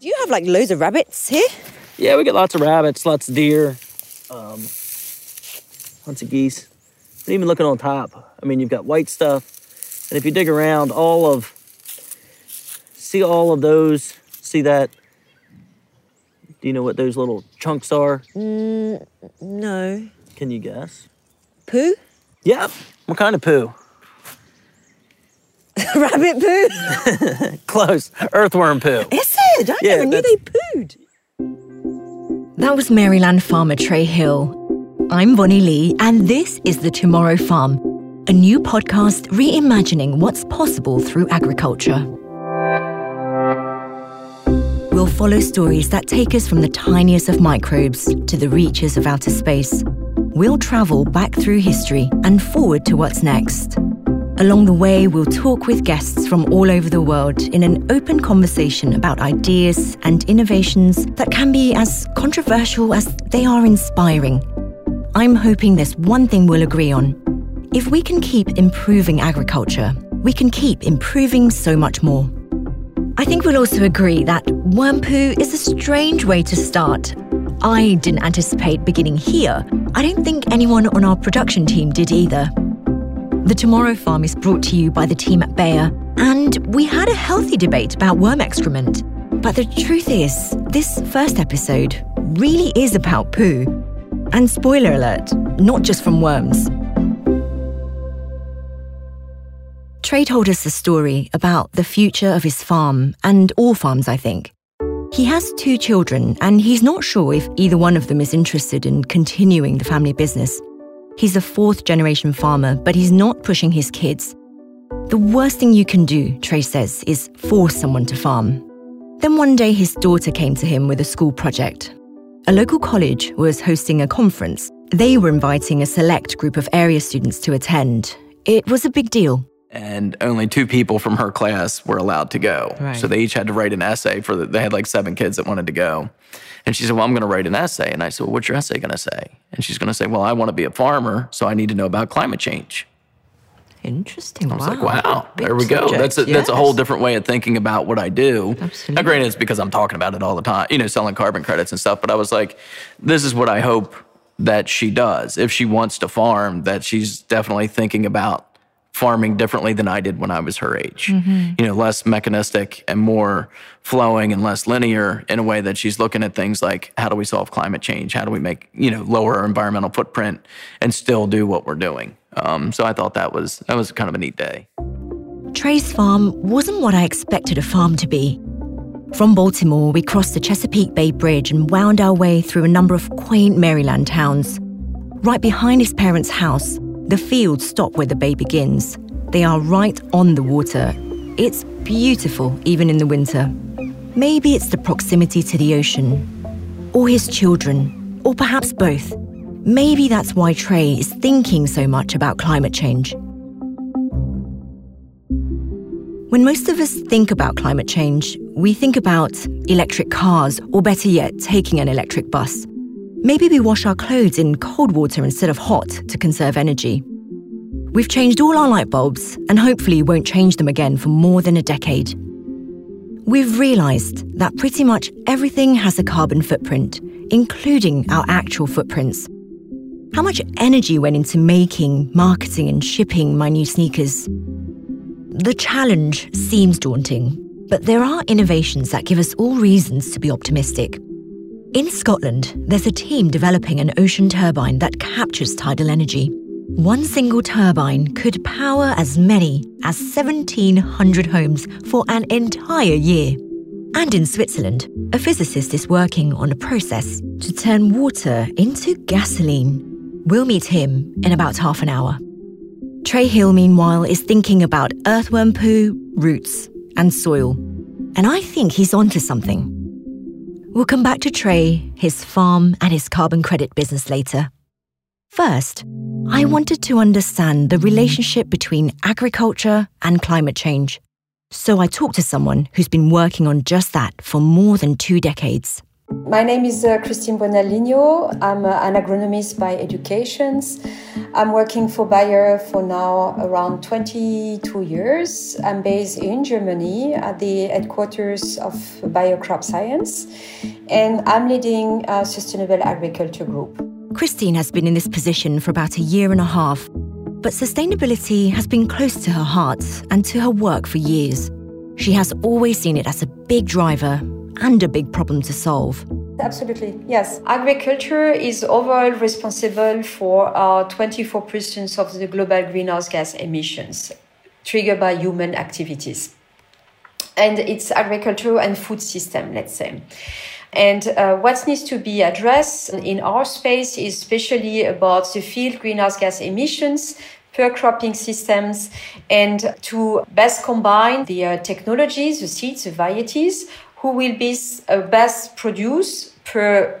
Do you have like loads of rabbits here? Yeah, we get lots of rabbits, lots of deer, um, lots of geese. But even looking on top, I mean, you've got white stuff, and if you dig around, all of see all of those. See that? Do you know what those little chunks are? Mm, no. Can you guess? Poo? Yep. What kind of poo? Rabbit poo? Close. Earthworm poo. Is it? I Yeah, never knew they pooed. That was Maryland farmer Trey Hill. I'm Bonnie Lee, and this is The Tomorrow Farm, a new podcast reimagining what's possible through agriculture. We'll follow stories that take us from the tiniest of microbes to the reaches of outer space. We'll travel back through history and forward to what's next. Along the way, we'll talk with guests from all over the world in an open conversation about ideas and innovations that can be as controversial as they are inspiring. I'm hoping there's one thing we'll agree on. If we can keep improving agriculture, we can keep improving so much more. I think we'll also agree that worm poo is a strange way to start. I didn't anticipate beginning here. I don't think anyone on our production team did either. The Tomorrow Farm is brought to you by the team at Bayer, and we had a healthy debate about worm excrement. But the truth is, this first episode really is about poo. And spoiler alert, not just from worms. Trey told us a story about the future of his farm, and all farms, I think. He has two children, and he's not sure if either one of them is interested in continuing the family business. He's a fourth generation farmer, but he's not pushing his kids. The worst thing you can do, Trey says, is force someone to farm. Then one day his daughter came to him with a school project. A local college was hosting a conference. They were inviting a select group of area students to attend. It was a big deal. and only two people from her class were allowed to go. Right. So they each had to write an essay for the, they had like seven kids that wanted to go. And she said, Well, I'm going to write an essay. And I said, Well, what's your essay going to say? And she's going to say, Well, I want to be a farmer, so I need to know about climate change. Interesting. I was like, Wow, there we go. That's a, that's a whole different way of thinking about what I do. Absolutely. Now, granted, it's because I'm talking about it all the time, you know, selling carbon credits and stuff. But I was like, This is what I hope that she does. If she wants to farm, that she's definitely thinking about farming differently than I did when I was her age. You know, less mechanistic and more flowing and less linear in a way that she's looking at things like how do we solve climate change? How do we make, you know, lower our environmental footprint and still do what we're doing? Um, so I thought that was that was kind of a neat day. Trey's farm wasn't what I expected a farm to be. From Baltimore, we crossed the Chesapeake Bay Bridge and wound our way through a number of quaint Maryland towns. Right behind his parents' house, the fields stop where the bay begins. They are right on the water. It's beautiful, even in the winter. Maybe it's the proximity to the ocean, or his children, or perhaps both. Maybe that's why Trey is thinking so much about climate change. When most of us think about climate change, we think about electric cars, or better yet, taking an electric bus. Maybe we wash our clothes in cold water instead of hot to conserve energy. We've changed all our light bulbs and hopefully won't change them again for more than a decade. We've realised that pretty much everything has a carbon footprint, including our actual footprints. How much energy went into making, marketing, and shipping my new sneakers? The challenge seems daunting, but there are innovations that give us all reasons to be optimistic. In Scotland, there's a team developing an ocean turbine that captures tidal energy. One single turbine could power as many as 1,700 homes for an entire year. And in Switzerland, a physicist is working on a process to turn water into gasoline. We'll meet him in about half an hour. Trey Hill, meanwhile, is thinking about earthworm poo, roots, and soil. And I think he's onto something. We'll come back to Trey, his farm, and his carbon credit business later. First, I wanted to understand the relationship between agriculture and climate change. So I talked to someone who's been working on just that for more than two decades. My name is uh, Christine Bonalino. I'm uh, an agronomist by education. I'm working for Bayer for now around 22 years. I'm based in Germany at the headquarters of Bayer Crop Science, and I'm leading a sustainable agriculture group. Christine has been in this position for about a year and a half, but sustainability has been close to her heart and to her work for years. She has always seen it as a big driver and a big problem to solve. Absolutely, yes. Agriculture is overall responsible for uh, 24% of the global greenhouse gas emissions triggered by human activities. And it's agriculture and food system, let's say. And uh, what needs to be addressed in our space is especially about the field greenhouse gas emissions per cropping systems and to best combine the uh, technologies, the seeds, the varieties who will be uh, best produce per,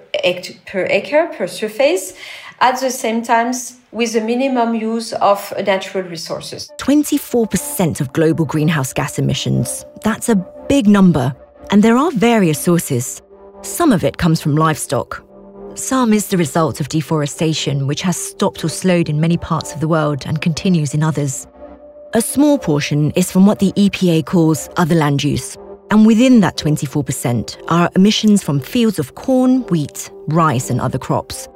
per acre, per surface, at the same time with the minimum use of natural resources. 24% of global greenhouse gas emissions. That's a big number. And there are various sources. Some of it comes from livestock. Some is the result of deforestation, which has stopped or slowed in many parts of the world and continues in others. A small portion is from what the EPA calls other land use, and within that 24% are emissions from fields of corn, wheat, rice, and other crops.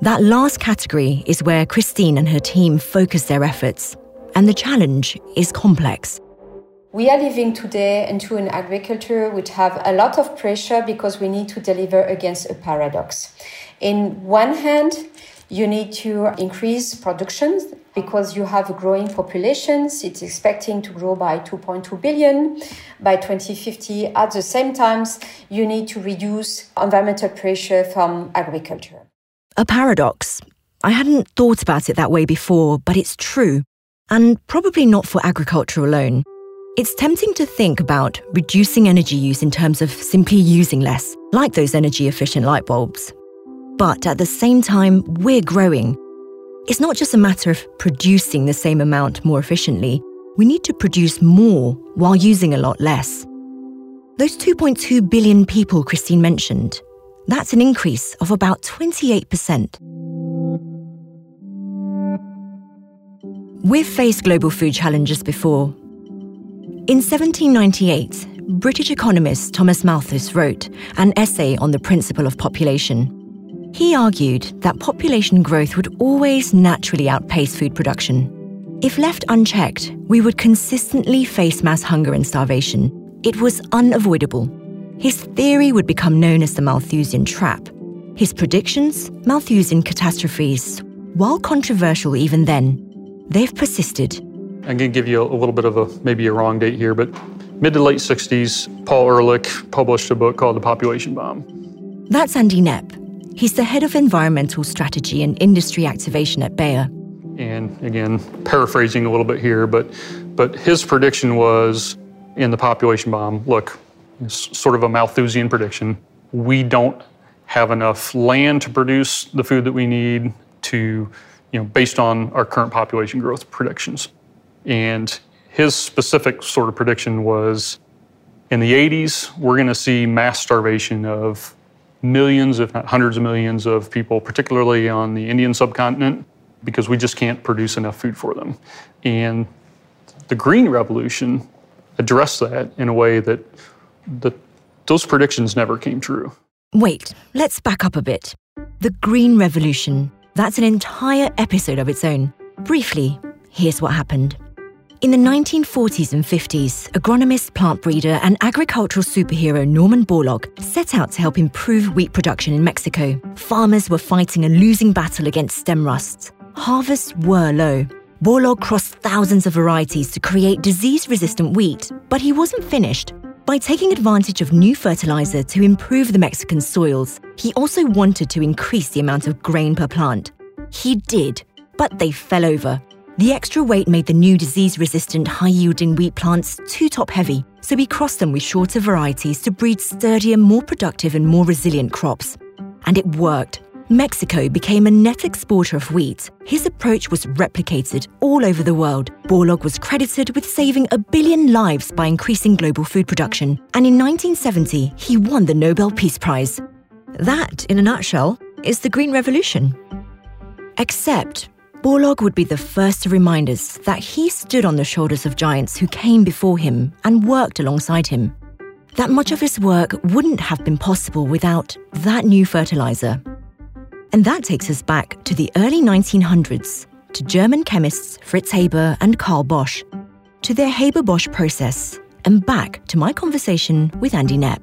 That last category is where Christine and her team focus their efforts, and the challenge is complex. We are living today into an agriculture which have a lot of pressure because we need to deliver against a paradox. In one hand, you need to increase production because you have a growing population. It's expecting to grow by 2.2 billion by 2050. At the same time, you need to reduce environmental pressure from agriculture. A paradox. I hadn't thought about it that way before, but it's true. And probably not for agriculture alone. It's tempting to think about reducing energy use in terms of simply using less, like those energy efficient light bulbs. But at the same time, we're growing it's not just a matter of producing the same amount more efficiently, we need to produce more while using a lot less. Those 2.2 billion people Christine mentioned, that's an increase of about 28%. We've faced global food challenges before. In 1798, British economist Thomas Malthus wrote an essay on the principle of population. He argued that population growth would always naturally outpace food production. If left unchecked, we would consistently face mass hunger and starvation. It was unavoidable. His theory would become known as the Malthusian trap. His predictions, Malthusian catastrophes, while controversial even then, they've persisted. I'm going to give you a little bit of a maybe a wrong date here, but mid to late 60s, Paul Ehrlich published a book called The Population Bomb. That's Andy Knepp, He's the head of environmental strategy and industry activation at Bayer. And again, paraphrasing a little bit here, but but his prediction was in the population bomb. Look, it's sort of a Malthusian prediction. We don't have enough land to produce the food that we need to, you know, based on our current population growth predictions. And his specific sort of prediction was in the 80s, we're going to see mass starvation of millions, if not hundreds of millions, of people, particularly on the Indian subcontinent, because we just can't produce enough food for them. And the Green Revolution addressed that in a way that, that those predictions never came true. Wait, let's back up a bit. The Green Revolution, that's an entire episode of its own. Briefly, here's what happened. In the 1940s and 50s, agronomist, plant breeder, and agricultural superhero Norman Borlaug set out to help improve wheat production in Mexico. Farmers were fighting a losing battle against stem rust. Harvests were low. Borlaug crossed thousands of varieties to create disease resistant wheat, but he wasn't finished. By taking advantage of new fertilizer to improve the Mexican soils, he also wanted to increase the amount of grain per plant. He did, but they fell over. The extra weight made the new disease resistant, high yielding wheat plants too top heavy, so we crossed them with shorter varieties to breed sturdier, more productive, and more resilient crops. And it worked. Mexico became a net exporter of wheat. His approach was replicated all over the world. Borlaug was credited with saving a billion lives by increasing global food production. And in 1970, he won the Nobel Peace Prize. That, in a nutshell, is the Green Revolution. Except, Borlaug would be the first to remind us that he stood on the shoulders of giants who came before him and worked alongside him. That much of his work wouldn't have been possible without that new fertilizer. And that takes us back to the early 1900s, to German chemists Fritz Haber and Carl Bosch, to their Haber Bosch process, and back to my conversation with Andy Knepp.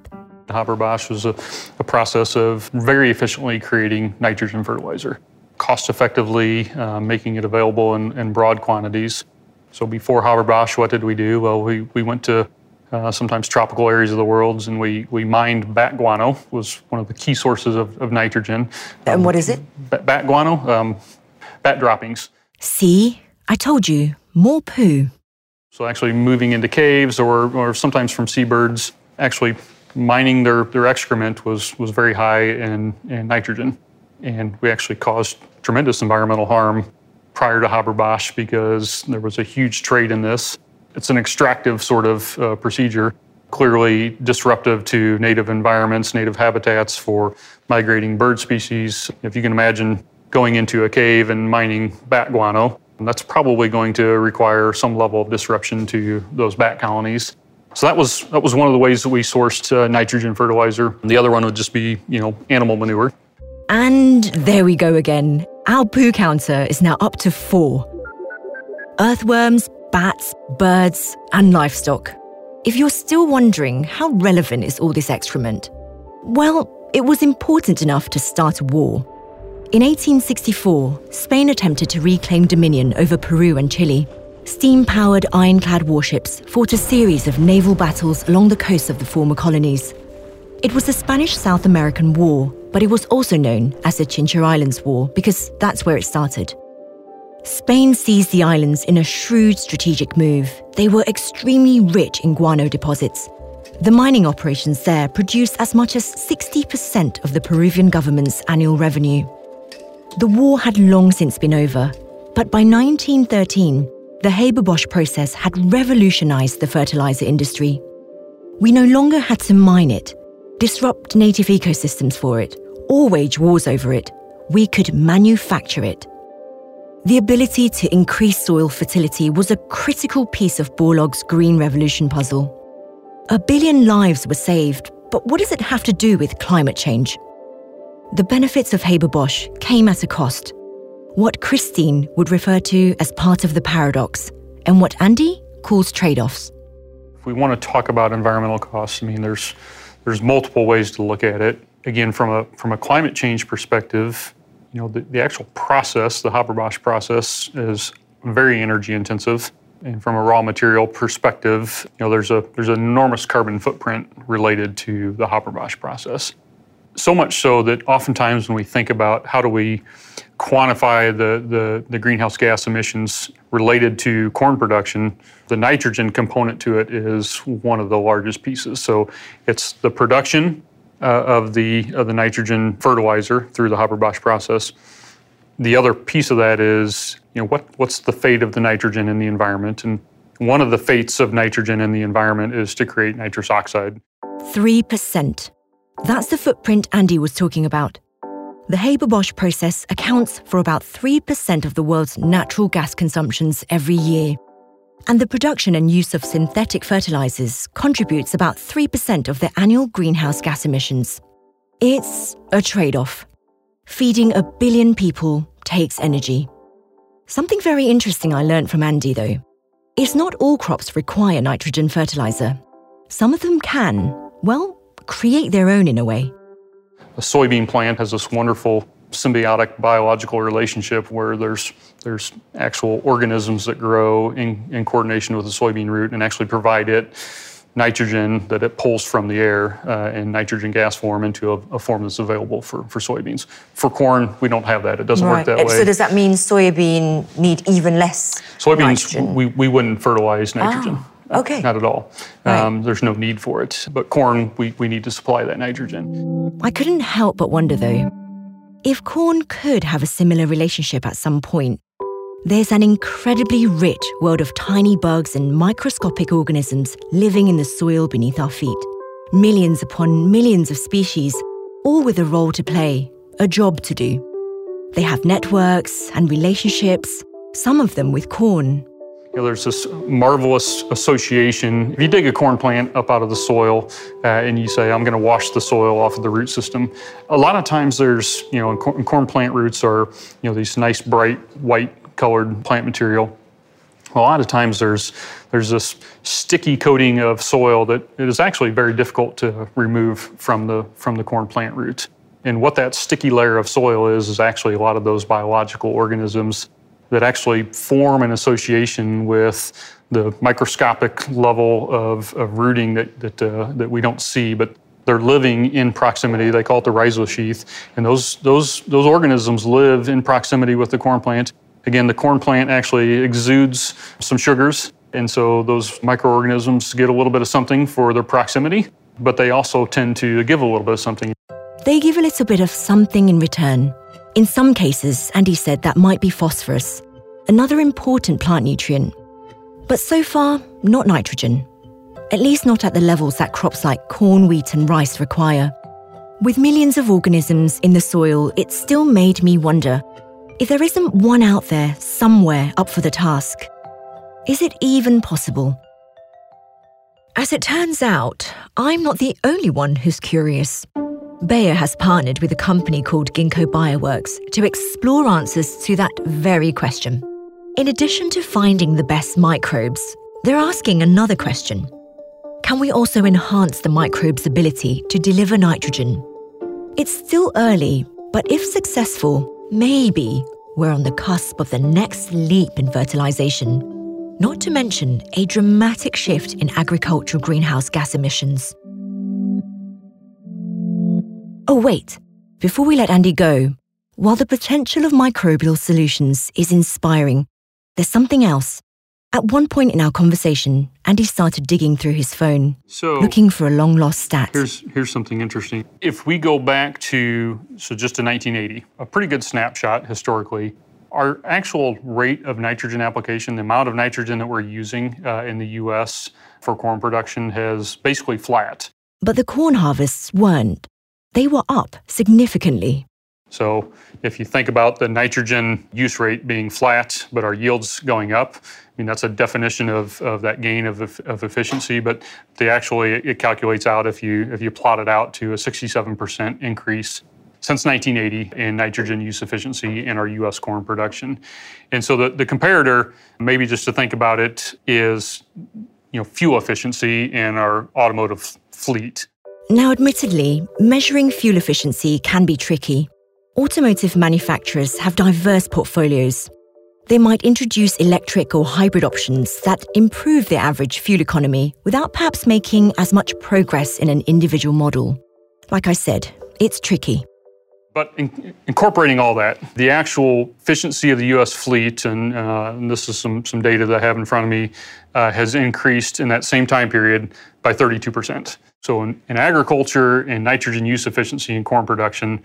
Haber Bosch was a, a process of very efficiently creating nitrogen fertilizer, cost effectively uh, making it available in, in, broad quantities. So before Haber Bosch, what did we do? Well, we, we went to uh, sometimes tropical areas of the world and we, we mined bat guano, was one of the key sources of, of nitrogen. And um, what is it? Bat, bat guano, um, bat droppings. See, I told you, more poo. So actually moving into caves or, or sometimes from seabirds, actually mining their, their excrement was, was very high in, in nitrogen. And we actually caused tremendous environmental harm prior to Haber-Bosch because there was a huge trade in this. It's an extractive sort of uh, procedure, clearly disruptive to native environments, native habitats for migrating bird species. If you can imagine going into a cave and mining bat guano, that's probably going to require some level of disruption to those bat colonies. So that was that was one of the ways that we sourced uh, nitrogen fertilizer. The other one would just be, you know, animal manure. And there we go again. Our poo counter is now up to four. Earthworms, bats, birds, and livestock. If you're still wondering how relevant is all this excrement, well, it was important enough to start a war. In 1864, Spain attempted to reclaim dominion over Peru and Chile steam powered ironclad warships fought a series of naval battles along the coasts of the former colonies. It was the Spanish South American War, but it was also known as the Chincha Islands War because that's where it started. Spain seized the islands in a shrewd strategic move. They were extremely rich in guano deposits. The mining operations there produced as much as 60% of the Peruvian government's annual revenue. The war had long since been over, but by 1913, the Haber-Bosch process had revolutionized the fertilizer industry. We no longer had to mine it, disrupt native ecosystems for it, or wage wars over it. We could manufacture it. The ability to increase soil fertility was a critical piece of Borlaug's Green Revolution puzzle. A billion lives were saved, but what does it have to do with climate change? The benefits of Haber-Bosch came at a cost what Christine would refer to as part of the paradox, and what Andy calls trade offs. If we want to talk about environmental costs, I mean, there's, there's multiple ways to look at it. Again, from a, from a climate change perspective, you know, the, the actual process, the Haber-Bosch process, is very energy intensive. And from a raw material perspective, you know, there's a there's an enormous carbon footprint related to the Haber-Bosch process. So much so that oftentimes when we think about how do we quantify the, the, the, greenhouse gas emissions related to corn production, the nitrogen component to it is one of the largest pieces. So it's the production Uh, of the of the nitrogen fertilizer through the Haber-Bosch process. The other piece of that is, you know, what what's the fate of the nitrogen in the environment? And one of the fates of nitrogen in the environment is to create nitrous oxide. Three percent. That's the footprint Andy was talking about. The Haber-Bosch process accounts for about 3% of the world's natural gas consumptions every year. And the production and use of synthetic fertilizers contributes about 3% of the annual greenhouse gas emissions. It's a trade off. Feeding a billion people takes energy. Something very interesting I learned from Andy, though. is not all crops require nitrogen fertilizer. Some of them can, well, create their own in a way. A soybean plant has this wonderful symbiotic biological relationship where there's there's actual organisms that grow in, in coordination with the soybean root and actually provide it nitrogen that it pulls from the air uh, in nitrogen gas form into a, a, form that's available for, for soybeans. For corn, we don't have that. It doesn't right. work that way. So does that mean soybean need even less Soybeans, nitrogen? we, we wouldn't fertilize nitrogen. Ah. Okay. Not at all. Right. Um, there's no need for it. But corn, we, we need to supply that nitrogen. I couldn't help but wonder though if corn could have a similar relationship at some point. There's an incredibly rich world of tiny bugs and microscopic organisms living in the soil beneath our feet. Millions upon millions of species, all with a role to play, a job to do. They have networks and relationships, some of them with corn. You know, there's this marvelous association. If you dig a corn plant up out of the soil uh, and you say, I'm going to wash the soil off of the root system, a lot of times there's, you know, corn, plant roots are, you know, these nice bright white colored plant material. A lot of times there's there's this sticky coating of soil that is actually very difficult to remove from the from the corn plant roots. And what that sticky layer of soil is is actually a lot of those biological organisms that actually form an association with the microscopic level of, of rooting that that, uh, that we don't see, but they're living in proximity. They call it the rhizosheath, and those those those organisms live in proximity with the corn plant. Again, the corn plant actually exudes some sugars, and so those microorganisms get a little bit of something for their proximity, but they also tend to give a little bit of something. They give a little bit of something in return. In some cases, Andy said that might be phosphorus, another important plant nutrient. But so far, not nitrogen. At least not at the levels that crops like corn, wheat, and rice require. With millions of organisms in the soil, it still made me wonder if there isn't one out there somewhere up for the task. Is it even possible? As it turns out, I'm not the only one who's curious. Bayer has partnered with a company called Ginkgo Bioworks to explore answers to that very question. In addition to finding the best microbes, they're asking another question Can we also enhance the microbe's ability to deliver nitrogen? It's still early, but if successful, maybe we're on the cusp of the next leap in fertilization. Not to mention a dramatic shift in agricultural greenhouse gas emissions. Oh, wait. Before we let Andy go, while the potential of microbial solutions is inspiring, there's something else. At one point in our conversation, Andy started digging through his phone, So looking for a long lost stat. Here's here's something interesting. If we go back to so just to 1980, a pretty good snapshot historically, our actual rate of nitrogen application, the amount of nitrogen that we're using uh, in the U.S. for corn production, has basically flat. But the corn harvests weren't. They were up significantly. So if you think about the nitrogen use rate being flat, but our yields going up, I mean, that's a definition of, of that gain of, of efficiency, but they actually, it calculates out if you, if you plot it out to a 67% increase since 1980 in nitrogen use efficiency in our US corn production. And so the, the comparator, maybe just to think about it, is you know, fuel efficiency in our automotive fleet. Now, admittedly, measuring fuel efficiency can be tricky. Automotive manufacturers have diverse portfolios. They might introduce electric or hybrid options that improve their average fuel economy without perhaps making as much progress in an individual model. Like I said, it's tricky. But in, incorporating all that, the actual efficiency of the U.S. fleet, and, uh, and this is some, some data that I have in front of me, uh, has increased in that same time period by 32%. So in, in agriculture and nitrogen use efficiency in corn production,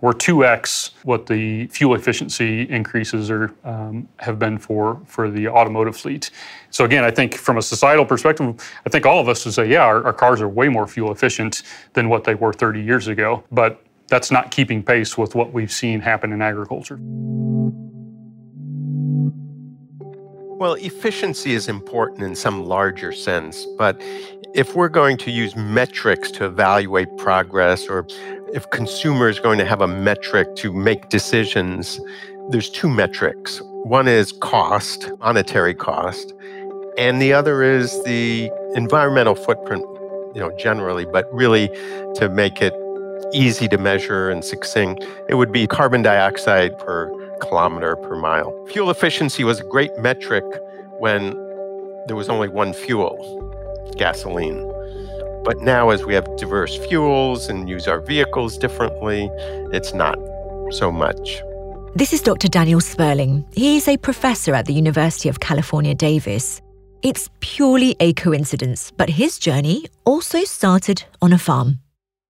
we're 2x what the fuel efficiency increases are, um, have been for, for the automotive fleet. So again, I think from a societal perspective, I think all of us would say, yeah, our, our cars are way more fuel efficient than what they were 30 years ago. But that's not keeping pace with what we've seen happen in agriculture. Well, efficiency is important in some larger sense, but if we're going to use metrics to evaluate progress, or if consumers are going to have a metric to make decisions, there's two metrics. One is cost, monetary cost, and the other is the environmental footprint, you know, generally, but really to make it easy to measure and succinct, it would be carbon dioxide per kilometer per mile. Fuel efficiency was a great metric when there was only one fuel, gasoline. But now, as we have diverse fuels and use our vehicles differently, it's not so much. This is Dr. Daniel Sperling. He's a professor at the University of California, Davis. It's purely a coincidence, but his journey also started on a farm.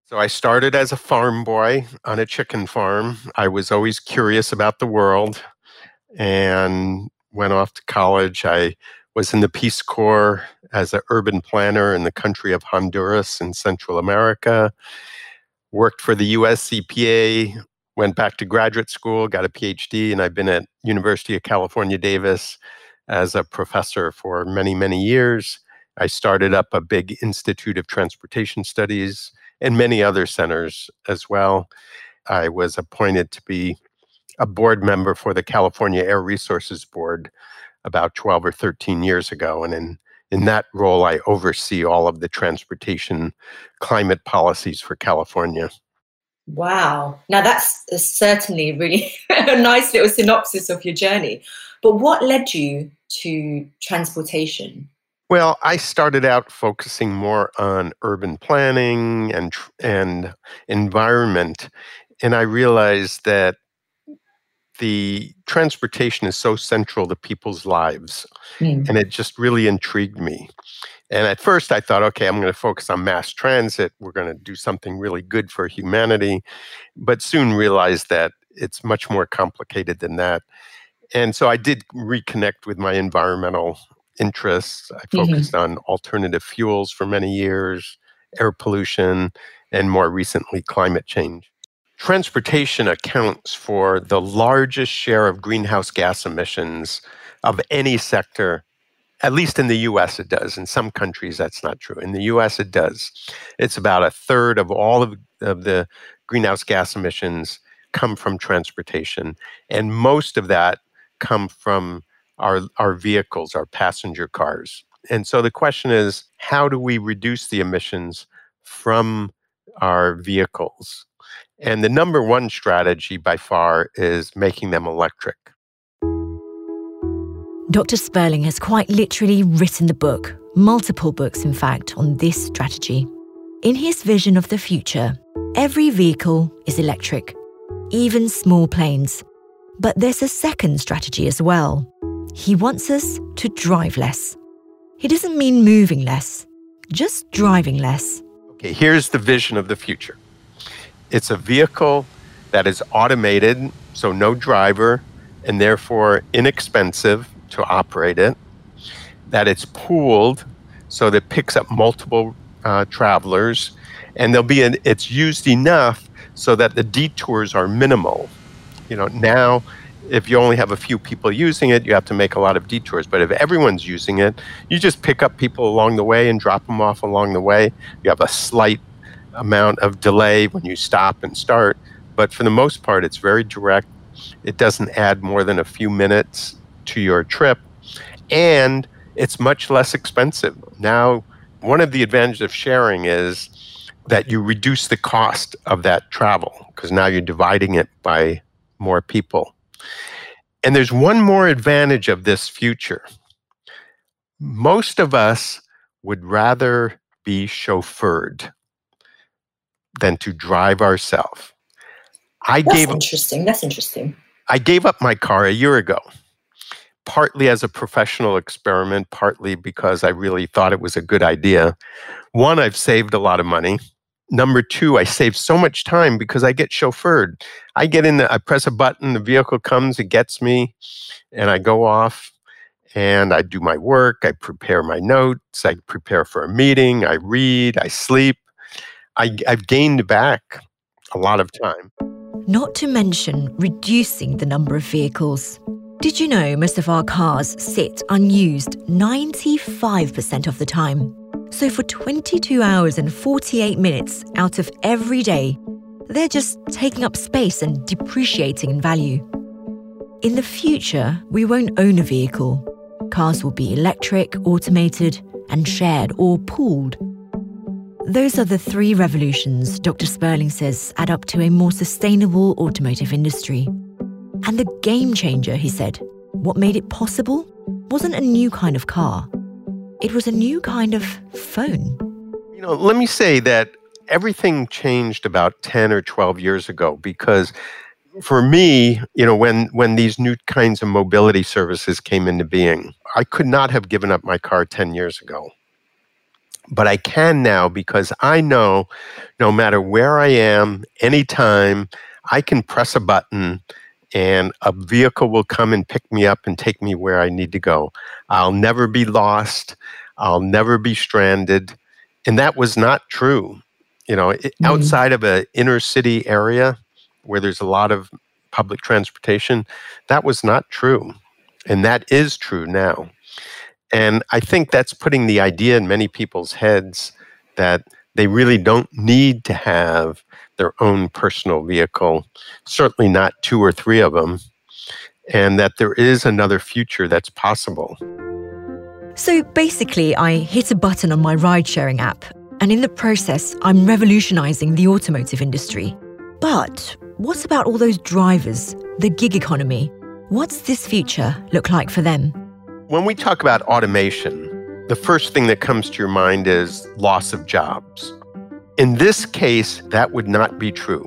So I started as a farm boy on a chicken farm. I was always curious about the world and went off to college. I was in the Peace Corps as an urban planner in the country of Honduras in Central America. worked for the US EPA, went back to graduate school, got a PhD, and I've been at University of California, Davis as a professor for many, many years. I started up a big Institute of Transportation Studies and many other centers as well. I was appointed to be a board member for the California Air Resources Board about 12 or 13 years ago. And in, in that role, I oversee all of the transportation climate policies for California. Wow. Now, that's certainly really a nice little synopsis of your journey. But what led you to transportation? Well, I started out focusing more on urban planning and and environment, and I realized that the transportation is so central to people's lives, mm. and it just really intrigued me. And at first, I thought, okay, I'm going to focus on mass transit. We're going to do something really good for humanity, but soon realized that it's much more complicated than that and so I did reconnect with my environmental interests. I mm-hmm. focused mm-hmm. on alternative fuels for many years, air pollution, and more recently, climate change. Transportation accounts for the largest share of greenhouse gas emissions of any sector. At least in the US, it does. In some countries, that's not true. In the US, it does. It's about a third of all of, of the greenhouse gas emissions come from transportation. And most of that come from our, our vehicles, our passenger cars. And so the question is how do we reduce the emissions from our vehicles? And the number one strategy by far is making them electric. Dr. Sperling has quite literally written the book, multiple books, in fact, on this strategy. In his vision of the future, every vehicle is electric, even small planes. But there's a second strategy as well. He wants us to drive less. He doesn't mean moving less, just driving less. Okay, here's the vision of the future it's a vehicle that is automated, so no driver, and therefore inexpensive to operate it, that it's pooled, so that it picks up multiple uh, travelers, and there'll be an, it's used enough so that the detours are minimal you know, now if you only have a few people using it, you have to make a lot of detours. But if everyone's using it, you just pick up people along the way and drop them off along the way. You have a slight amount of delay when you stop and start. But for the most part, it's very direct. It doesn't add more than a few minutes to your trip. And it's much less expensive. Now, one of the advantages of sharing is that you reduce the cost of that travel because now you're dividing it by more people. And there's one more advantage of this future. Most of us would rather be chauffeured than to drive ourselves. I That's gave interesting. That's interesting. I gave up my car a year ago, partly as a professional experiment, partly because I really thought it was a good idea. One, I've saved a lot of money. Number two, I save so much time because I get chauffeured. I get in, the, I press a button, the vehicle comes, it gets me, and I go off and I do my work. I prepare my notes. I prepare for a meeting. I read. I sleep. I, I've gained back a lot of time. Not to mention reducing the number of vehicles. Did you know most of our cars sit unused 95% of the time? So for 22 hours and 48 minutes out of every day, they're just taking up space and depreciating in value. In the future, we won't own a vehicle. Cars will be electric, automated, and shared or pooled. Those are the three revolutions Dr. Sperling says add up to a more sustainable automotive industry. And the game changer, he said, what made it possible wasn't a new kind of car it was a new kind of phone. You know, let me say that everything changed about 10 or 12 years ago because for me, you know, when when these new kinds of mobility services came into being, I could not have given up my car 10 years ago. But I can now because I know no matter where I am, anytime, I can press a button and a vehicle will come and pick me up and take me where I need to go. I'll never be lost. I'll never be stranded. And that was not true You know, it, mm. outside of an inner city area where there's a lot of public transportation, that was not true. And that is true now. And I think that's putting the idea in many people's heads that they really don't need to have their own personal vehicle, certainly not two or three of them, and that there is another future that's possible. So basically, I hit a button on my ride sharing app, and in the process, I'm revolutionizing the automotive industry. But what about all those drivers, the gig economy? What's this future look like for them? When we talk about automation, the first thing that comes to your mind is loss of jobs. In this case, that would not be true.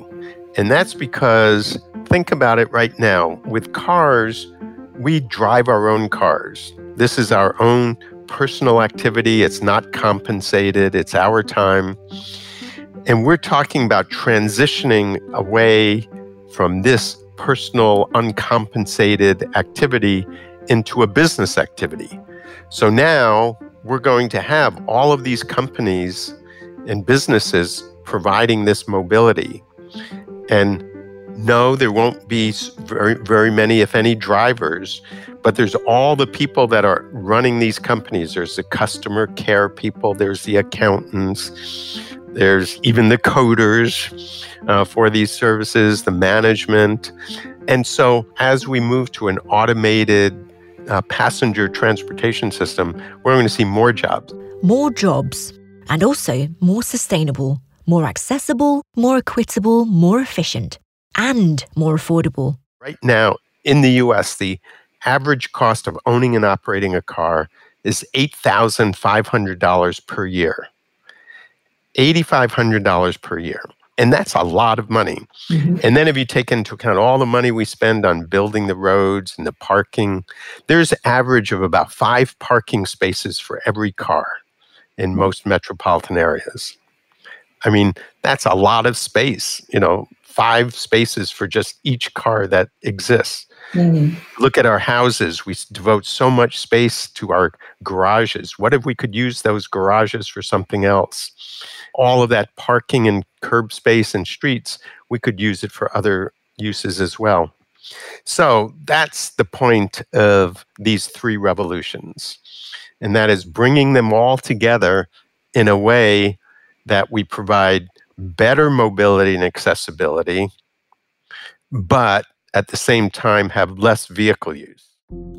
And that's because, think about it right now, with cars, we drive our own cars. This is our own personal activity. It's not compensated, it's our time. And we're talking about transitioning away from this personal, uncompensated activity into a business activity. So now we're going to have all of these companies and businesses providing this mobility. And no, there won't be very, very many, if any, drivers, but there's all the people that are running these companies. There's the customer care people, there's the accountants, there's even the coders uh, for these services, the management. And so, as we move to an automated uh, passenger transportation system, we're going to see more jobs. More jobs, and also more sustainable, more accessible, more equitable, more efficient, and more affordable. Right now, in the US, the average cost of owning and operating a car is $8,500 per year. $8,500 per year. And that's a lot of money. Mm-hmm. And then if you take into account all the money we spend on building the roads and the parking, there's average of about five parking spaces for every car in most metropolitan areas. I mean, that's a lot of space, you know, five spaces for just each car that exists. Mm-hmm. Look at our houses. We devote so much space to our garages. What if we could use those garages for something else? All of that parking and curb space and streets, we could use it for other uses as well. So that's the point of these three revolutions. And that is bringing them all together in a way that we provide better mobility and accessibility, but at the same time have less vehicle use.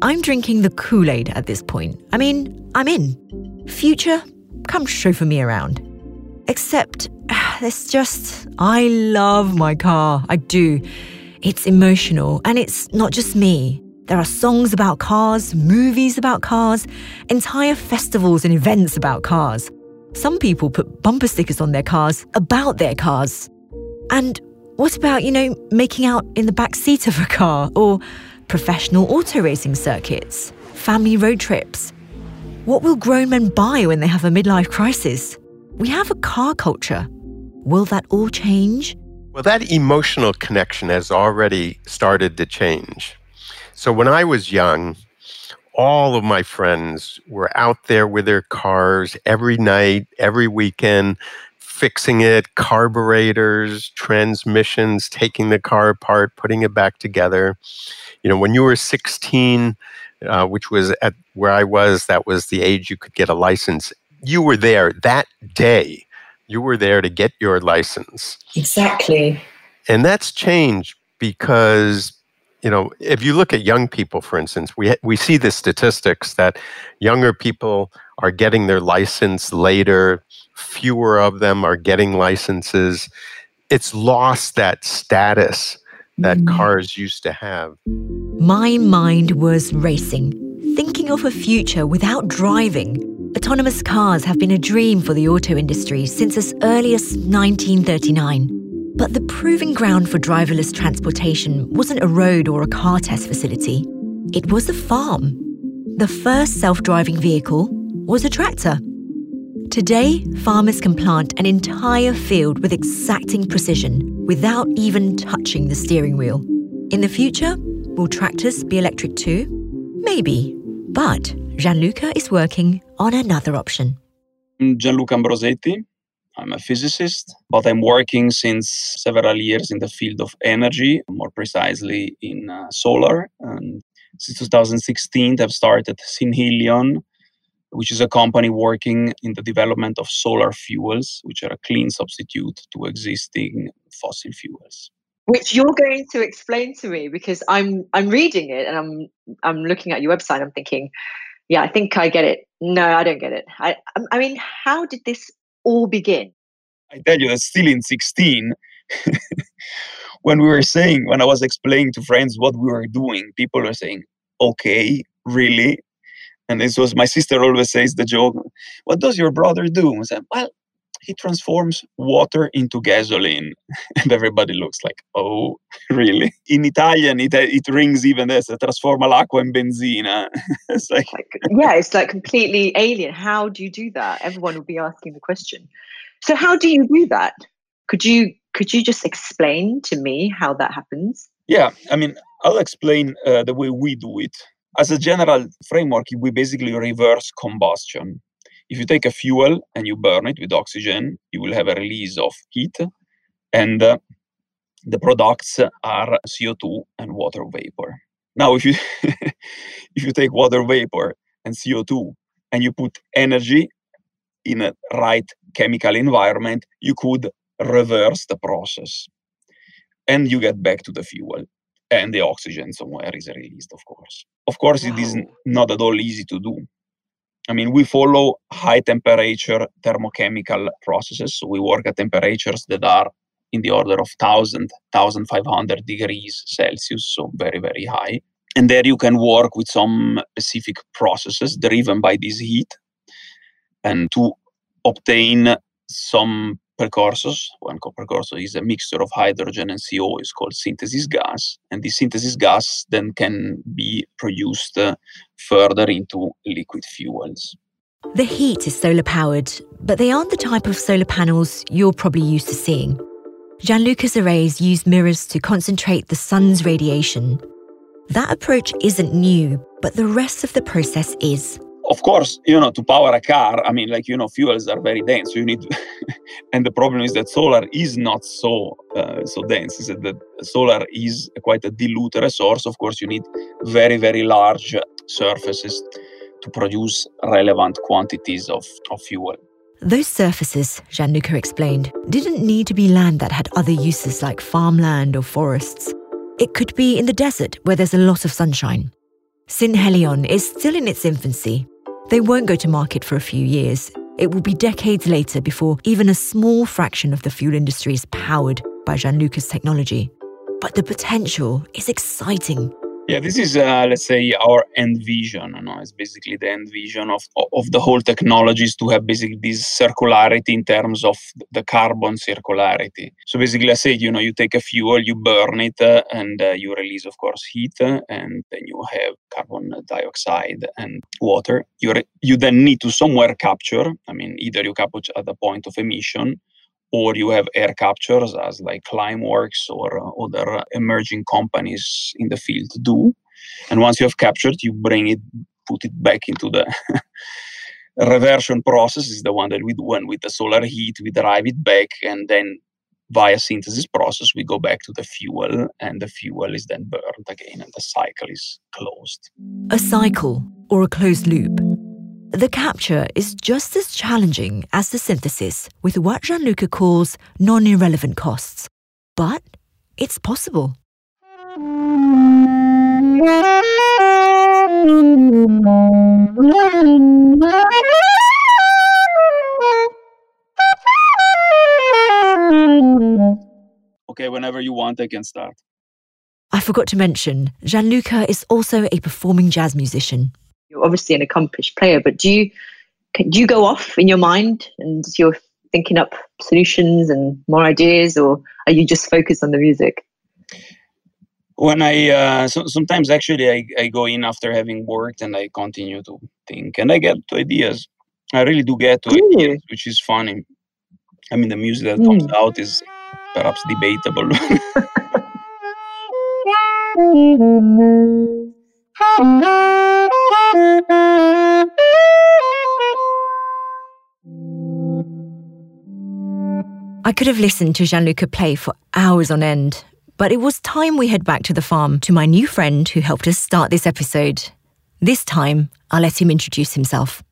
I'm drinking the Kool Aid at this point. I mean, I'm in. Future, come chauffeur me around. Except, it's just, I love my car. I do. It's emotional, and it's not just me. There are songs about cars, movies about cars, entire festivals and events about cars. Some people put bumper stickers on their cars about their cars. And what about, you know, making out in the back seat of a car or professional auto racing circuits, family road trips? What will grown men buy when they have a midlife crisis? We have a car culture. Will that all change? Well, that emotional connection has already started to change. So when I was young, all of my friends were out there with their cars every night, every weekend, fixing it, carburetors, transmissions, taking the car apart, putting it back together. You know, when you were 16, uh, which was at where I was, that was the age you could get a license. You were there that day. You were there to get your license. Exactly. And that's changed because you know, if you look at young people, for instance, we we see the statistics that younger people are getting their license later fewer of them are getting licenses. It's lost that status that mm. cars used to have. My mind was racing, thinking of a future without driving. Autonomous cars have been a dream for the auto industry since as early as 1939. But the proving ground for driverless transportation wasn't a road or a car test facility. It was a farm. The first self driving vehicle was a tractor. Today, farmers can plant an entire field with exacting precision without even touching the steering wheel. In the future, will tractors be electric too? Maybe. But Gianluca is working on another option. I'm Gianluca Ambrosetti. I'm a physicist, but I'm working since several years in the field of energy, more precisely in uh, solar. And since 2016, I've started Synhelion, which is a company working in the development of solar fuels, which are a clean substitute to existing fossil fuels. Which you're going to explain to me because I'm I'm reading it and I'm I'm looking at your website. I'm thinking, yeah, I think I get it. No, I don't get it. I um, I mean, how did this all begin? I tell you that still in 16, when we were saying, when I was explaining to friends what we were doing, people were saying, okay, really? And this was my sister always says the joke, what does your brother do? I said, well, he transforms water into gasoline. And everybody looks like, oh, really? In Italian, it, it rings even this, trasforma l'acqua in benzina. it's like, yeah, it's like completely alien. How do you do that? Everyone will be asking the question. So how do you do that? Could you could you just explain to me how that happens? Yeah, I mean, I'll explain uh, the way we do it. As a general framework, we basically reverse combustion. If you take a fuel and you burn it with oxygen, you will have a release of heat, and uh, the products are CO2 and water vapor. Now, if you if you take water vapor and CO2 and you put energy in a right chemical environment, you could reverse the process, and you get back to the fuel and the oxygen somewhere is released, of course. Of course, wow. it is not at all easy to do. I mean, we follow high temperature thermochemical processes. So we work at temperatures that are in the order of 1000, 1500 degrees Celsius, so very, very high. And there you can work with some specific processes driven by this heat and to obtain some precursors. One precursor is a mixture of hydrogen and CO, is called synthesis gas. And this synthesis gas then can be produced uh, further into liquid fuels. The heat is solar powered, but they aren't the type of solar panels you're probably used to seeing. Gianluca's arrays use mirrors to concentrate the sun's radiation. That approach isn't new, but the rest of the process is of course, you know, to power a car, I mean, like, you know, fuels are very dense. You need, and the problem is that solar is not so uh, so dense. Is that solar is quite a dilute resource. Of course, you need very, very large surfaces to produce relevant quantities of, of fuel. Those surfaces, Gianluca explained, didn't need to be land that had other uses like farmland or forests. It could be in the desert where there's a lot of sunshine. Synhelion is still in its infancy, they won't go to market for a few years. It will be decades later before even a small fraction of the fuel industry is powered by Gianluca's technology. But the potential is exciting. Yeah, this is uh, let's say our end vision. You know, it's basically the end vision of of the whole technologies to have basically this circularity in terms of the carbon circularity. So basically, I say you know you take a fuel, you burn it, uh, and uh, you release, of course, heat, uh, and then you have carbon dioxide and water. You re- you then need to somewhere capture. I mean, either you capture at the point of emission, or you have air captures as like Climeworks or uh, other emerging companies in the field do. And once you have captured, you bring it, put it back into the reversion process is the one that we do and with the solar heat we drive it back and then via synthesis process we go back to the fuel and the fuel is then burned again and the cycle is closed a cycle or a closed loop the capture is just as challenging as the synthesis with what Gianluca calls non irrelevant costs. But it's possible. Okay, whenever you want, I can start. I forgot to mention, Gianluca is also a performing jazz musician you're obviously an accomplished player, but do you do you go off in your mind and you're thinking up solutions and more ideas, or are you just focused on the music? When I uh, so, sometimes actually I, I go in after having worked and I continue to think and I get to ideas. I really do get to Ooh. ideas, which is funny. I mean, the music that comes mm. out is perhaps debatable. I could have listened to Gianluca play for hours on end, but it was time we head back to the farm to my new friend who helped us start this episode. This time, I'll let him introduce himself.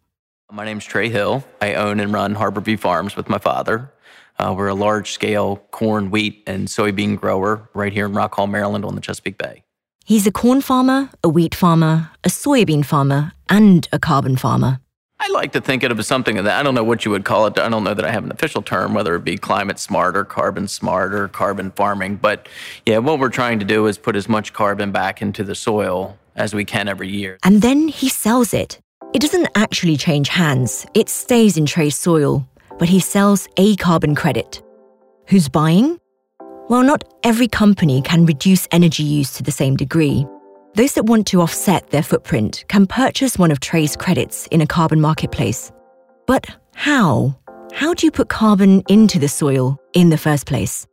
My name's Trey Hill. I own and run Harborview Farms with my father. Uh, we're a large scale corn, wheat, and soybean grower right here in Rock Hall, Maryland on the Chesapeake Bay. He's a corn farmer, a wheat farmer, a soybean farmer, and a carbon farmer. I like to think of it as something that I don't know what you would call it. I don't know that I have an official term, whether it be climate smart or carbon smart or carbon farming. But yeah, what we're trying to do is put as much carbon back into the soil as we can every year. And then he sells it. It doesn't actually change hands, it stays in Trey's soil, but he sells a carbon credit. Who's buying? Well, not every company can reduce energy use to the same degree. Those that want to offset their footprint can purchase one of Trey's credits in a carbon marketplace. But how? How do you put carbon into the soil in the first place?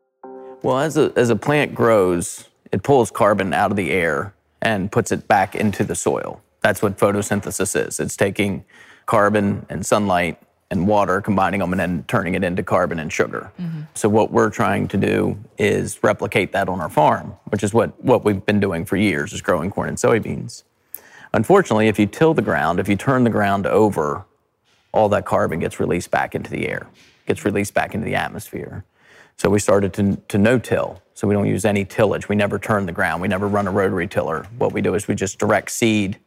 Well, as a, as a plant grows, it pulls carbon out of the air and puts it back into the soil. That's what photosynthesis is. It's taking carbon and sunlight and water, combining them, and then turning it into carbon and sugar. Mm-hmm. So, what we're trying to do is replicate that on our farm, which is what, what we've been doing for years, is growing corn and soybeans. Unfortunately, if you till the ground, if you turn the ground over, all that carbon gets released back into the air, gets released back into the atmosphere. So we started to, to no-till. So we don't use any tillage. We never turn the ground. We never run a rotary tiller. What we do is we just direct seed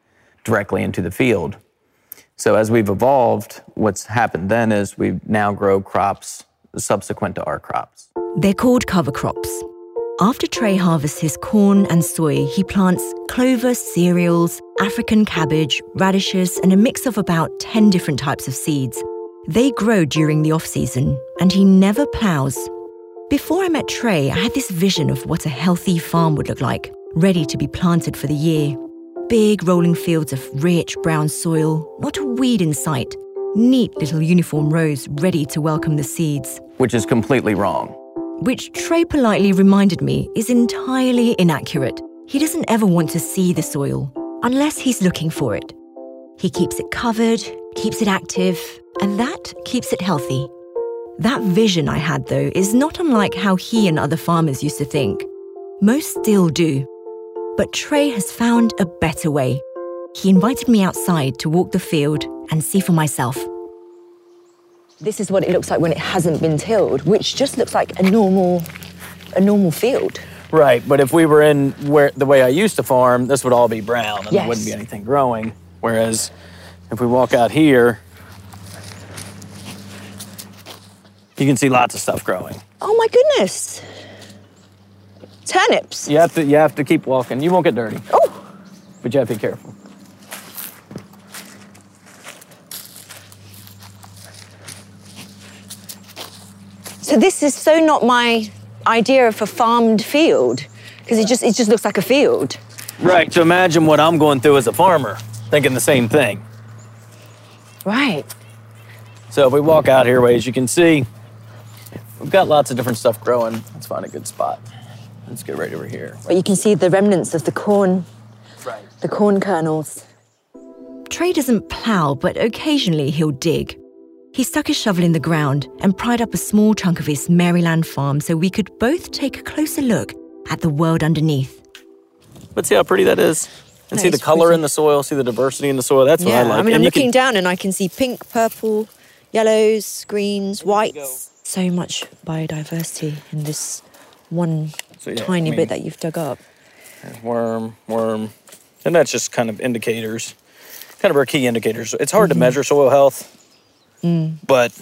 directly into the field. So as we've evolved, what's happened then is we now grow crops subsequent to our crops. They're called cover crops. After Trey harvests his corn and soy, he plants clover, cereals, African cabbage, radishes, and a mix of about 10 different types of seeds. They grow during the off season, and he never plows. Before I met Trey, I had this vision of what a healthy farm would look like, ready to be planted for the year. Big rolling fields of rich brown soil, not a weed in sight. Neat little uniform rows ready to welcome the seeds. Which is completely wrong. Which Trey politely reminded me is entirely inaccurate. He doesn't ever want to see the soil, unless he's looking for it. He keeps it covered, keeps it active, and that keeps it healthy. That vision I had, though, is not unlike how he and other farmers used to think. Most still do. But Trey has found a better way. He invited me outside to walk the field and see for myself. This is what it looks like when it hasn't been tilled, which just looks like a normal, a normal field. Right, but if we were in where the way I used to farm, this would all be brown and there wouldn't be anything growing. Whereas if we walk out here, you can see lots of stuff growing. Oh my goodness. Turnips. You have to you have to keep walking. You won't get dirty. Oh, But you have to be careful. so this is so not my idea of a farmed field because it just it just looks like a field. Right. So imagine what I'm going through as a farmer, thinking the same thing. Right. So if we walk out here, as you can see, we've got lots of different stuff growing. Let's find a good spot. Let's get right over here. But you can see the remnants of the corn, Right. the corn kernels. Trey doesn't plough, but occasionally he'll dig. He stuck his shovel in the ground and pried up a small chunk of his Maryland farm so we could both take a closer look at the world underneath. But see how pretty that is? And That see the color pretty. in the soil, see the diversity in the soil. That's what I like. I mean, and I'm looking can, down and I can see pink, purple, yellows, greens, whites. So much biodiversity in this one So, yeah, tiny I mean- bit that you've dug up. worm, worm. And that's just kind of indicators, kind of our key indicators. It's hard to mm-hmm. measure soil health, mm. but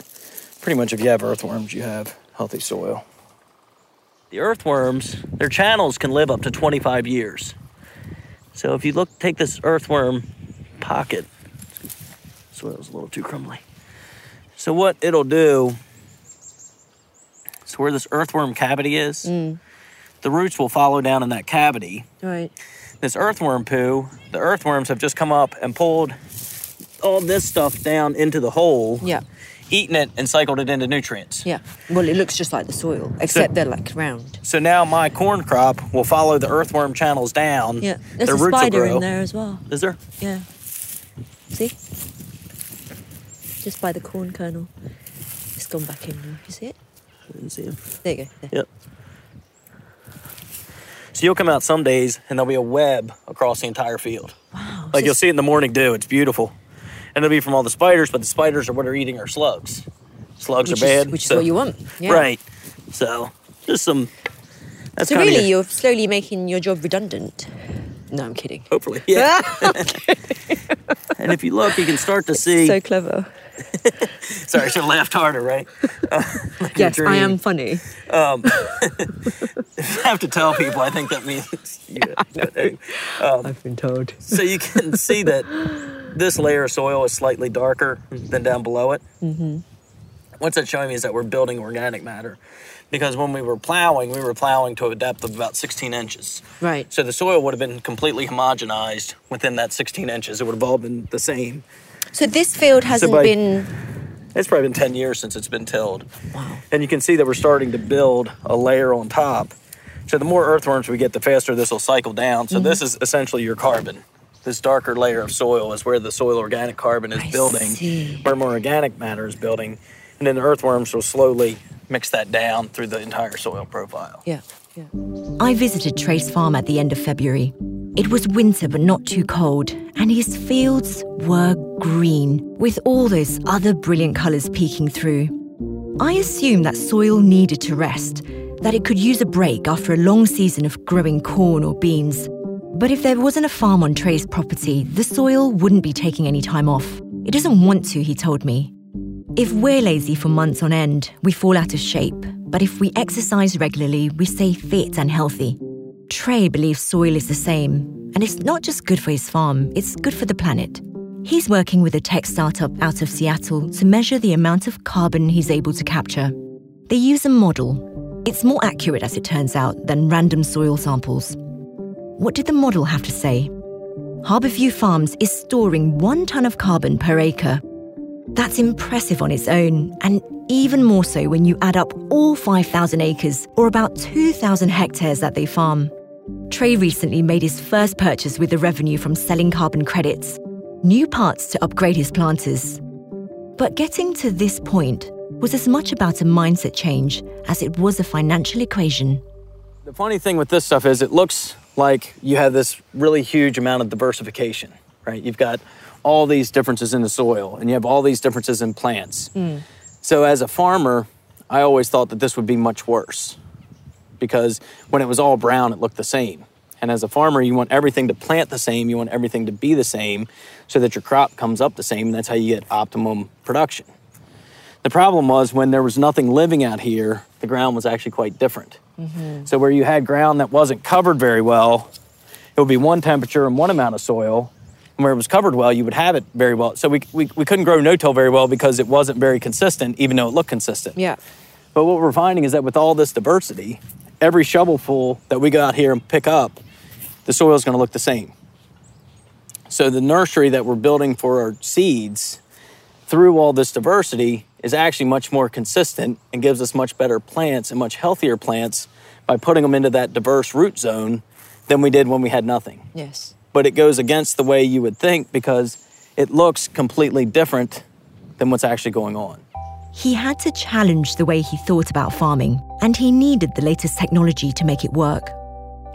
pretty much if you have earthworms, you have healthy soil. The earthworms, their channels can live up to 25 years. So if you look, take this earthworm pocket, soil's a little too crumbly. So what it'll do, so where this earthworm cavity is, mm. The roots will follow down in that cavity Right. this earthworm poo, the earthworms have just come up and pulled all this stuff down into the hole, Yeah. eaten it, and cycled it into nutrients. Yeah. Well, it looks just like the soil, except they're like round. So now my corn crop will follow the earthworm channels down. Yeah. There's the a roots spider will grow. in there as well. Is there? Yeah. See? Just by the corn kernel. It's gone back in now. You see it? I didn't see him. There you go. There. Yep. So you'll come out some days and there'll be a web across the entire field. Wow. Like you'll see it in the morning dew. It's beautiful. And it'll be from all the spiders, but the spiders are what are eating our slugs. Slugs which are is, bad. which is what you want. Yeah. Right. So just some. That's So really, your- you're slowly making your job redundant. No, I'm kidding. hopefully. Yeah. and if you look, you can start to see. So clever. Sorry, I should have laughed harder, right? Uh, like Yes, I am funny. Um, if you have to tell people, I think that means you. but anyway, um, I've been told. so you can see that this layer of soil is slightly darker than down below it. Mm-hmm. What's that showing me is that we're building organic matter. Because when we were plowing, we were plowing to a depth of about 16 inches. Right. So the soil would have been completely homogenized within that 16 inches. It would have all been the same. So this field hasn't by- been. It's probably been 10 years since it's been tilled. Wow. And you can see that we're starting to build a layer on top. So the more earthworms we get, the faster this will cycle down. So this mm-hmm. is essentially your carbon. This darker layer of soil is where the soil organic carbon is I building, see. where more organic matter is building. And then the earthworms will slowly mix that down through the entire soil profile. Yeah. Yeah. I visited Trey's farm at the end of February. It was winter but not too cold, and his fields were green, with all those other brilliant colours peeking through. I assumed that soil needed to rest, that it could use a break after a long season of growing corn or beans. But if there wasn't a farm on Trey's property, the soil wouldn't be taking any time off. It doesn't want to, he told me. If we're lazy for months on end, we fall out of shape. But if we exercise regularly, we stay fit and healthy. Trey believes soil is the same, and it's not just good for his farm, it's good for the planet. He's working with a tech startup out of Seattle to measure the amount of carbon he's able to capture. They use a model. It's more accurate, as it turns out, than random soil samples. What did the model have to say? Harborview Farms is storing one ton of carbon per acre. That's impressive on its own, and even more so when you add up all 5,000 acres, or about 2,000 hectares that they farm. Trey recently made his first purchase with the revenue from selling carbon credits, new parts to upgrade his planters. But getting to this point was as much about a mindset change as it was a financial equation. The funny thing with this stuff is it looks like you have this really huge amount of diversification, right? You've got all these differences in the soil and you have all these differences in plants. Hmm. So as a farmer, I always thought that this would be much worse because when it was all brown, it looked the same. And as a farmer, you want everything to plant the same, you want everything to be the same so that your crop comes up the same, and that's how you get optimum production. The problem was when there was nothing living out here, the ground was actually quite different. Mm-hmm. So where you had ground that wasn't covered very well, it would be one temperature and one amount of soil. And where it was covered well, you would have it very well. So we, we, we couldn't grow no-till very well because it wasn't very consistent, even though it looked consistent. Yeah. But what we're finding is that with all this diversity, every shovelful that we go out here and pick up, the soil is going to look the same. So the nursery that we're building for our seeds, through all this diversity, is actually much more consistent and gives us much better plants and much healthier plants by putting them into that diverse root zone than we did when we had nothing. Yes. But it goes against the way you would think because it looks completely different than what's actually going on. He had to challenge the way he thought about farming, and he needed the latest technology to make it work.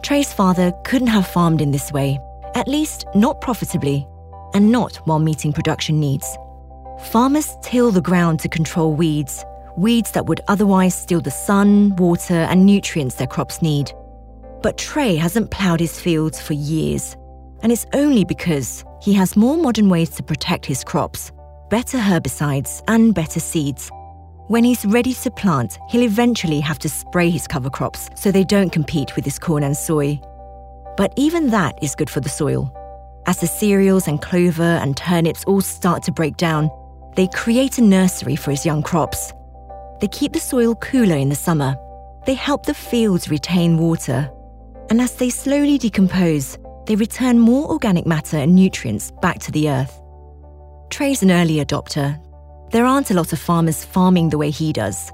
Trey's father couldn't have farmed in this way, at least not profitably, and not while meeting production needs. Farmers till the ground to control weeds, weeds that would otherwise steal the sun, water, and nutrients their crops need. But Trey hasn't ploughed his fields for years, and it's only because he has more modern ways to protect his crops better herbicides, and better seeds. When he's ready to plant, he'll eventually have to spray his cover crops so they don't compete with his corn and soy. But even that is good for the soil. As the cereals and clover and turnips all start to break down, they create a nursery for his young crops. They keep the soil cooler in the summer. They help the fields retain water. And as they slowly decompose, they return more organic matter and nutrients back to the earth. Trey's an early adopter. There aren't a lot of farmers farming the way he does.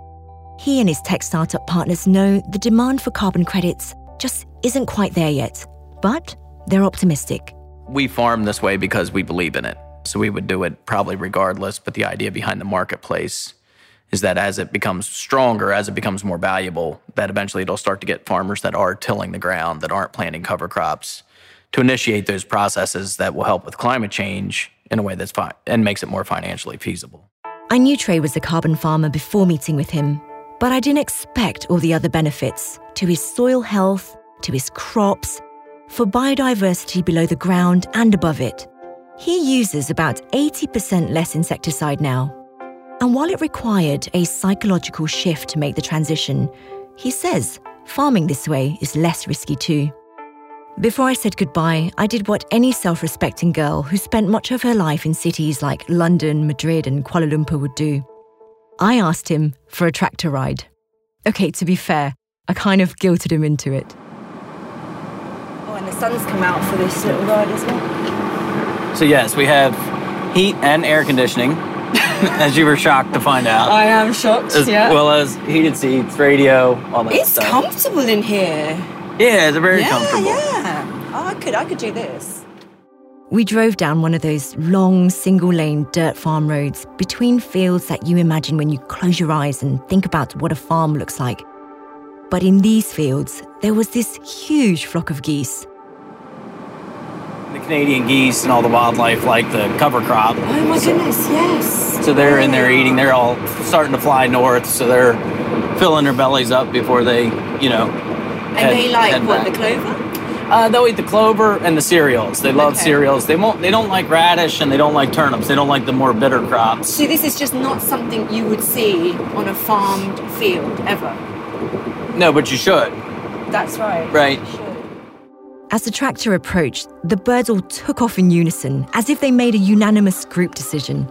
He and his tech startup partners know the demand for carbon credits just isn't quite there yet, but they're optimistic. We farm this way because we believe in it. So we would do it probably regardless, but the idea behind the marketplace is that as it becomes stronger, as it becomes more valuable, that eventually it'll start to get farmers that are tilling the ground, that aren't planting cover crops, to initiate those processes that will help with climate change in a way that's fine and makes it more financially feasible. I knew Trey was a carbon farmer before meeting with him, but I didn't expect all the other benefits to his soil health, to his crops, for biodiversity below the ground and above it. He uses about 80% less insecticide now. And while it required a psychological shift to make the transition, he says farming this way is less risky too. Before I said goodbye, I did what any self respecting girl who spent much of her life in cities like London, Madrid, and Kuala Lumpur would do. I asked him for a tractor ride. Okay, to be fair, I kind of guilted him into it. Oh, and the sun's come out for this little ride as well. So, yes, we have heat and air conditioning, as you were shocked to find out. I am shocked, as yeah. well as heated seats, radio, all that it's stuff. comfortable in here. Yeah, it's a very yeah, comfortable. yeah. Oh, I could, I could do this. We drove down one of those long, single lane dirt farm roads between fields that you imagine when you close your eyes and think about what a farm looks like. But in these fields, there was this huge flock of geese. The Canadian geese and all the wildlife like the cover crop. Oh my goodness, yes. So they're in there eating. They're all starting to fly north. So they're filling their bellies up before they, you know. And they like what, the clover? Uh, they'll eat the clover and the cereals. They love Okay. cereals. They won't. They don't like radish and they don't like turnips. They don't like the more bitter crops. So this is just not something you would see on a farmed field ever. No, but you should. That's right. Right. As the tractor approached, the birds all took off in unison, as if they made a unanimous group decision.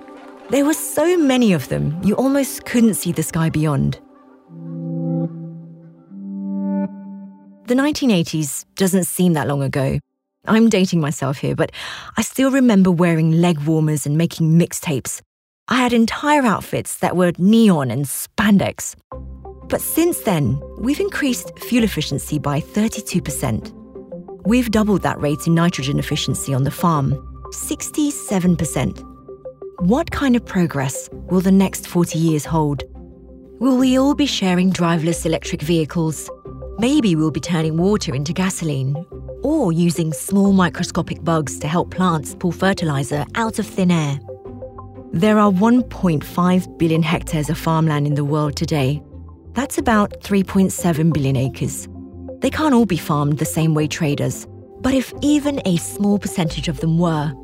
There were so many of them, you almost couldn't see the sky beyond. The 1980s doesn't seem that long ago. I'm dating myself here, but I still remember wearing leg warmers and making mixtapes. I had entire outfits that were neon and spandex. But since then, we've increased fuel efficiency by 32%. We've doubled that rate in nitrogen efficiency on the farm 67%. What kind of progress will the next 40 years hold? Will we all be sharing driverless electric vehicles? Maybe we'll be turning water into gasoline, or using small microscopic bugs to help plants pull fertilizer out of thin air. There are 1.5 billion hectares of farmland in the world today. That's about 3.7 billion acres. They can't all be farmed the same way traders. But if even a small percentage of them were,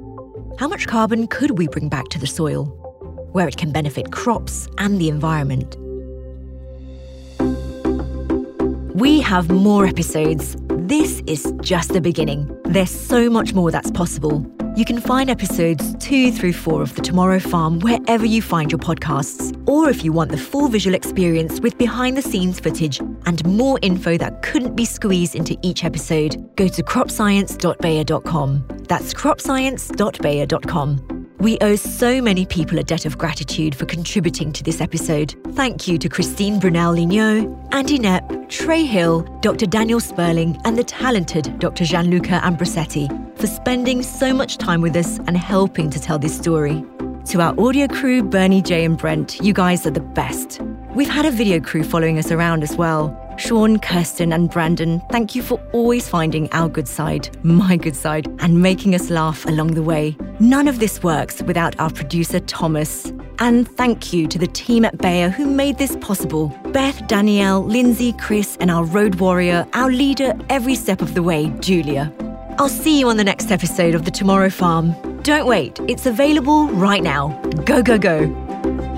how much carbon could we bring back to the soil, where it can benefit crops and the environment? We have more episodes. This is just the beginning. There's so much more that's possible. You can find episodes two through four of The Tomorrow Farm wherever you find your podcasts. Or if you want the full visual experience with behind the scenes footage and more info that couldn't be squeezed into each episode, go to cropscience.bayer.com. That's cropscience.bayer.com. We owe so many people a debt of gratitude for contributing to this episode. Thank you to Christine Brunel Lignot, Andy Knepp, Trey Hill, Dr. Daniel Sperling, and the talented Dr. Gianluca Ambrosetti for spending so much time with us and helping to tell this story. To our audio crew, Bernie, Jay, and Brent, you guys are the best. We've had a video crew following us around as well. Sean, Kirsten, and Brandon, thank you for always finding our good side, my good side, and making us laugh along the way. None of this works without our producer, Thomas. And thank you to the team at Bayer who made this possible Beth, Danielle, Lindsay, Chris, and our road warrior, our leader every step of the way, Julia. I'll see you on the next episode of The Tomorrow Farm. Don't wait, it's available right now. Go, go, go.